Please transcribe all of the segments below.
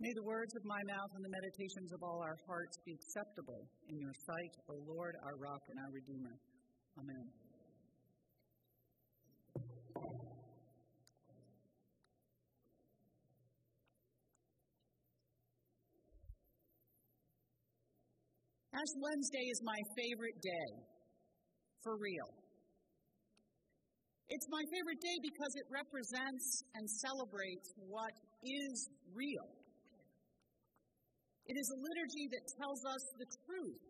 May the words of my mouth and the meditations of all our hearts be acceptable in your sight, O Lord, our rock and our redeemer. Amen. Ash Wednesday is my favorite day, for real. It's my favorite day because it represents and celebrates what is real. It is a liturgy that tells us the truth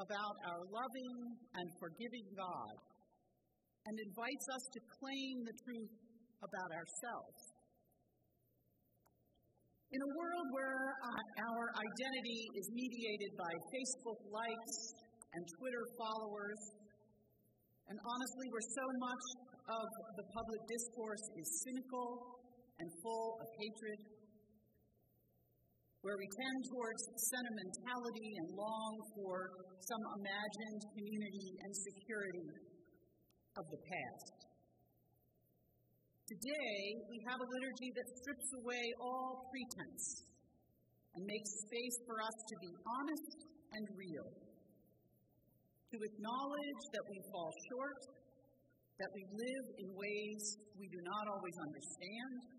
about our loving and forgiving God and invites us to claim the truth about ourselves. In a world where uh, our identity is mediated by Facebook likes and Twitter followers, and honestly, where so much of the public discourse is cynical and full of hatred, where we tend towards sentimentality and long for some imagined community and security of the past. Today, we have a liturgy that strips away all pretense and makes space for us to be honest and real, to acknowledge that we fall short, that we live in ways we do not always understand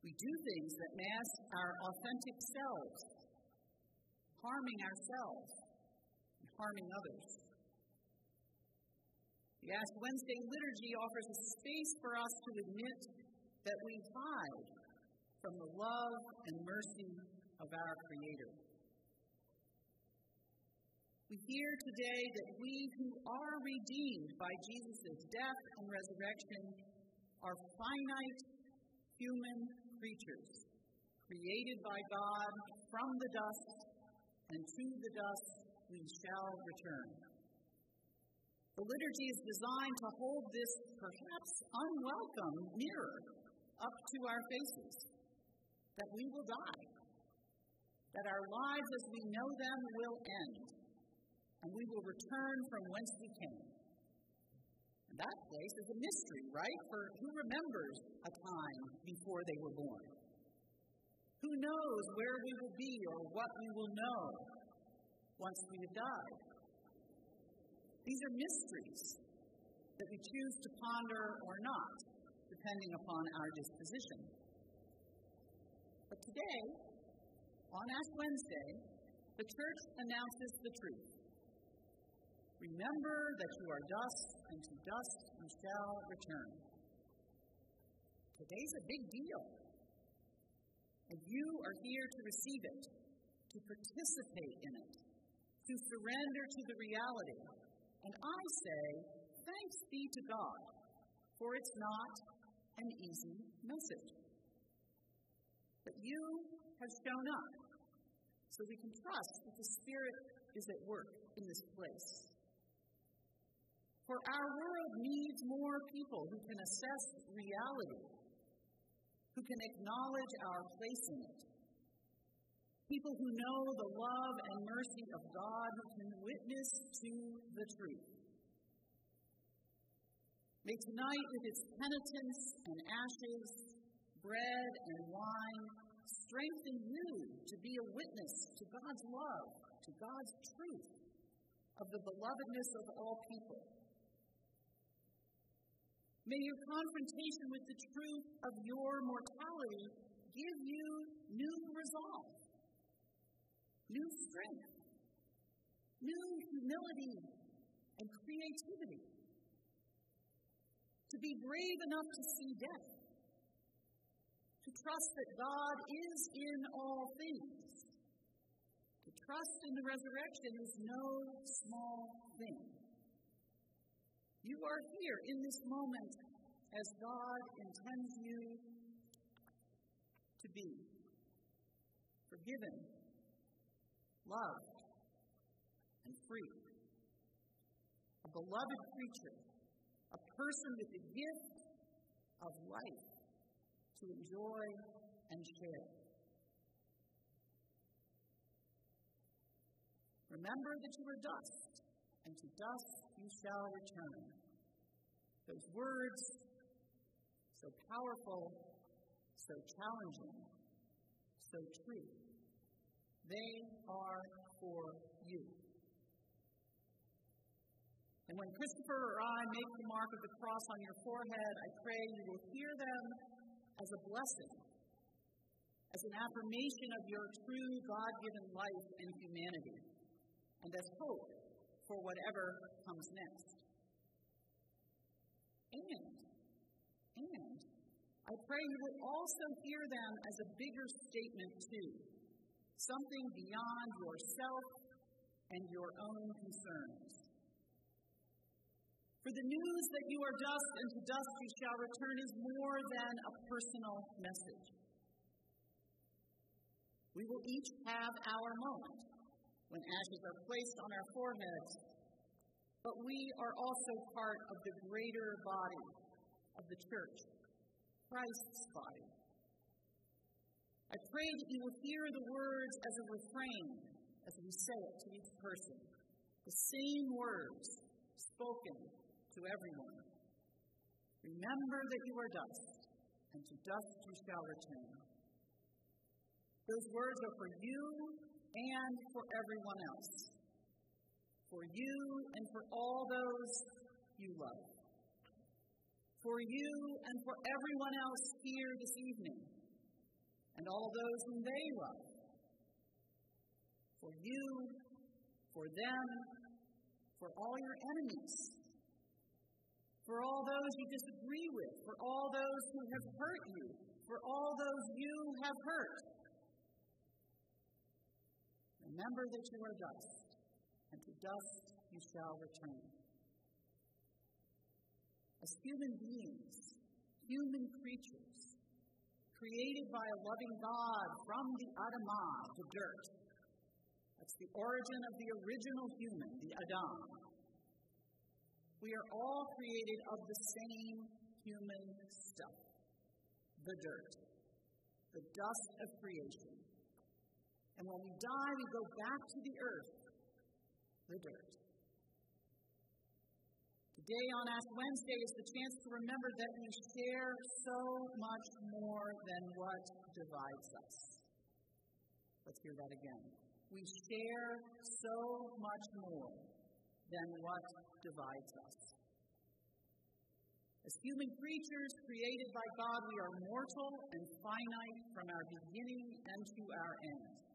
we do things that mask our authentic selves, harming ourselves and harming others. The Ash Wednesday liturgy offers a space for us to admit that we hide from the love and mercy of our Creator. We hear today that we who are redeemed by Jesus' death and resurrection are finite human creatures, created by God from the dust, and to the dust we shall return. The liturgy is designed to hold this perhaps unwelcome mirror up to our faces that we will die, that our lives as we know them will end, and we will return from whence we came. That place is a mystery, right? For who remembers a time before they were born? Who knows where we will be or what we will know once we have died? These are mysteries that we choose to ponder or not, depending upon our disposition. But today, on Ash Wednesday, the church announces the truth. Remember that you are dust, and to dust you shall return. Today's a big deal. And you are here to receive it, to participate in it, to surrender to the reality. And I say, thanks be to God, for it's not an easy message. But you have shown up, so we can trust that the Spirit is at work in this place. For our world needs more people who can assess reality, who can acknowledge our place in it. People who know the love and mercy of God, who can witness to the truth. May tonight, with its penitence and ashes, bread and wine, strengthen you to be a witness to God's love, to God's truth, of the belovedness of all people May your confrontation with the truth of your mortality give you new resolve, new strength, new humility and creativity. To be brave enough to see death, to trust that God is in all things, to trust in the resurrection is no small thing. You are here in this moment as God intends you to be forgiven, loved, and free. A beloved creature, a person with the gift of life to enjoy and share. Remember that you are dust, and to dust you shall return. Those words, so powerful, so challenging, so true. They are for you. And when Christopher or I make the mark of the cross on your forehead, I pray you will hear them as a blessing, as an affirmation of your true God given life and humanity, and as hope for whatever comes next. And, and, I pray you will also hear them as a bigger statement, too, something beyond yourself and your own concerns. For the news that you are dust and to dust you shall return is more than a personal message. We will each have our moment when ashes are placed on our foreheads, but we are also part of the greater body of the church, Christ's body. I pray that you will hear the words as a refrain as we say it to each person, the same words spoken to everyone. Remember that you are dust, and to dust you shall return. Those words are for you and for everyone else. For you and for all those you love. For you and for everyone else here this evening, and all those whom they love. For you, for them, for all your enemies, for all those you disagree with, for all those who have hurt you, for all those you have hurt. Remember that you are dust, and to dust you shall return. As human beings, human creatures, created by a loving God from the Adamah, the dirt, that's the origin of the original human, the Adam. We are all created of the same human stuff the dirt, the dust of creation. And when we die, we go back to the earth, the dirt. Today on Ash Wednesday is the chance to remember that we share so much more than what divides us. Let's hear that again. We share so much more than what divides us. As human creatures created by God, we are mortal and finite from our beginning and to our end.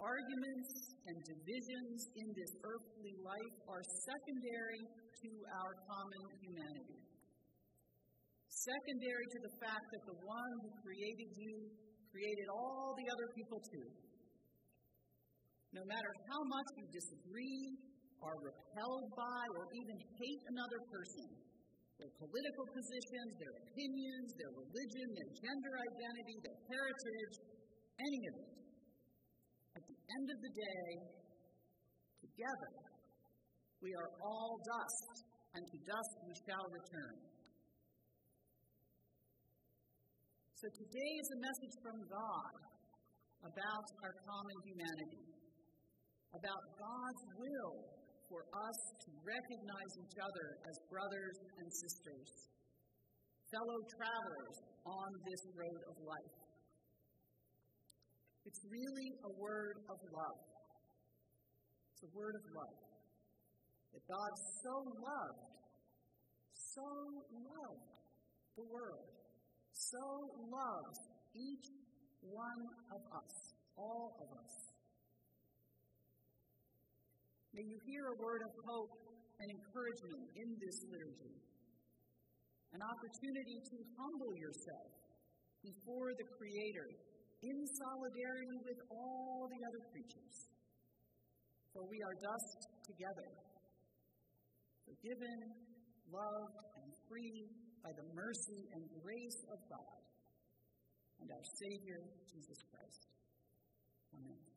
Arguments and divisions in this earthly life are secondary to our common humanity. Secondary to the fact that the one who created you created all the other people too. No matter how much you disagree, are repelled by, or even hate another person, their political positions, their opinions, their religion, their gender identity, their heritage, any of it, end of the day, together, we are all dust, and to dust we shall return. So today is a message from God about our common humanity, about God's will for us to recognize each other as brothers and sisters, fellow travelers on this road of life. It's really a word of love. It's a word of love. That God so loved, so loved the world so loves each one of us, all of us. May you hear a word of hope and encouragement in this liturgy, an opportunity to humble yourself before the Creator in solidarity with all the other creatures. For we are dust together, forgiven, loved, and free by the mercy and grace of God and our Savior, Jesus Christ. Amen.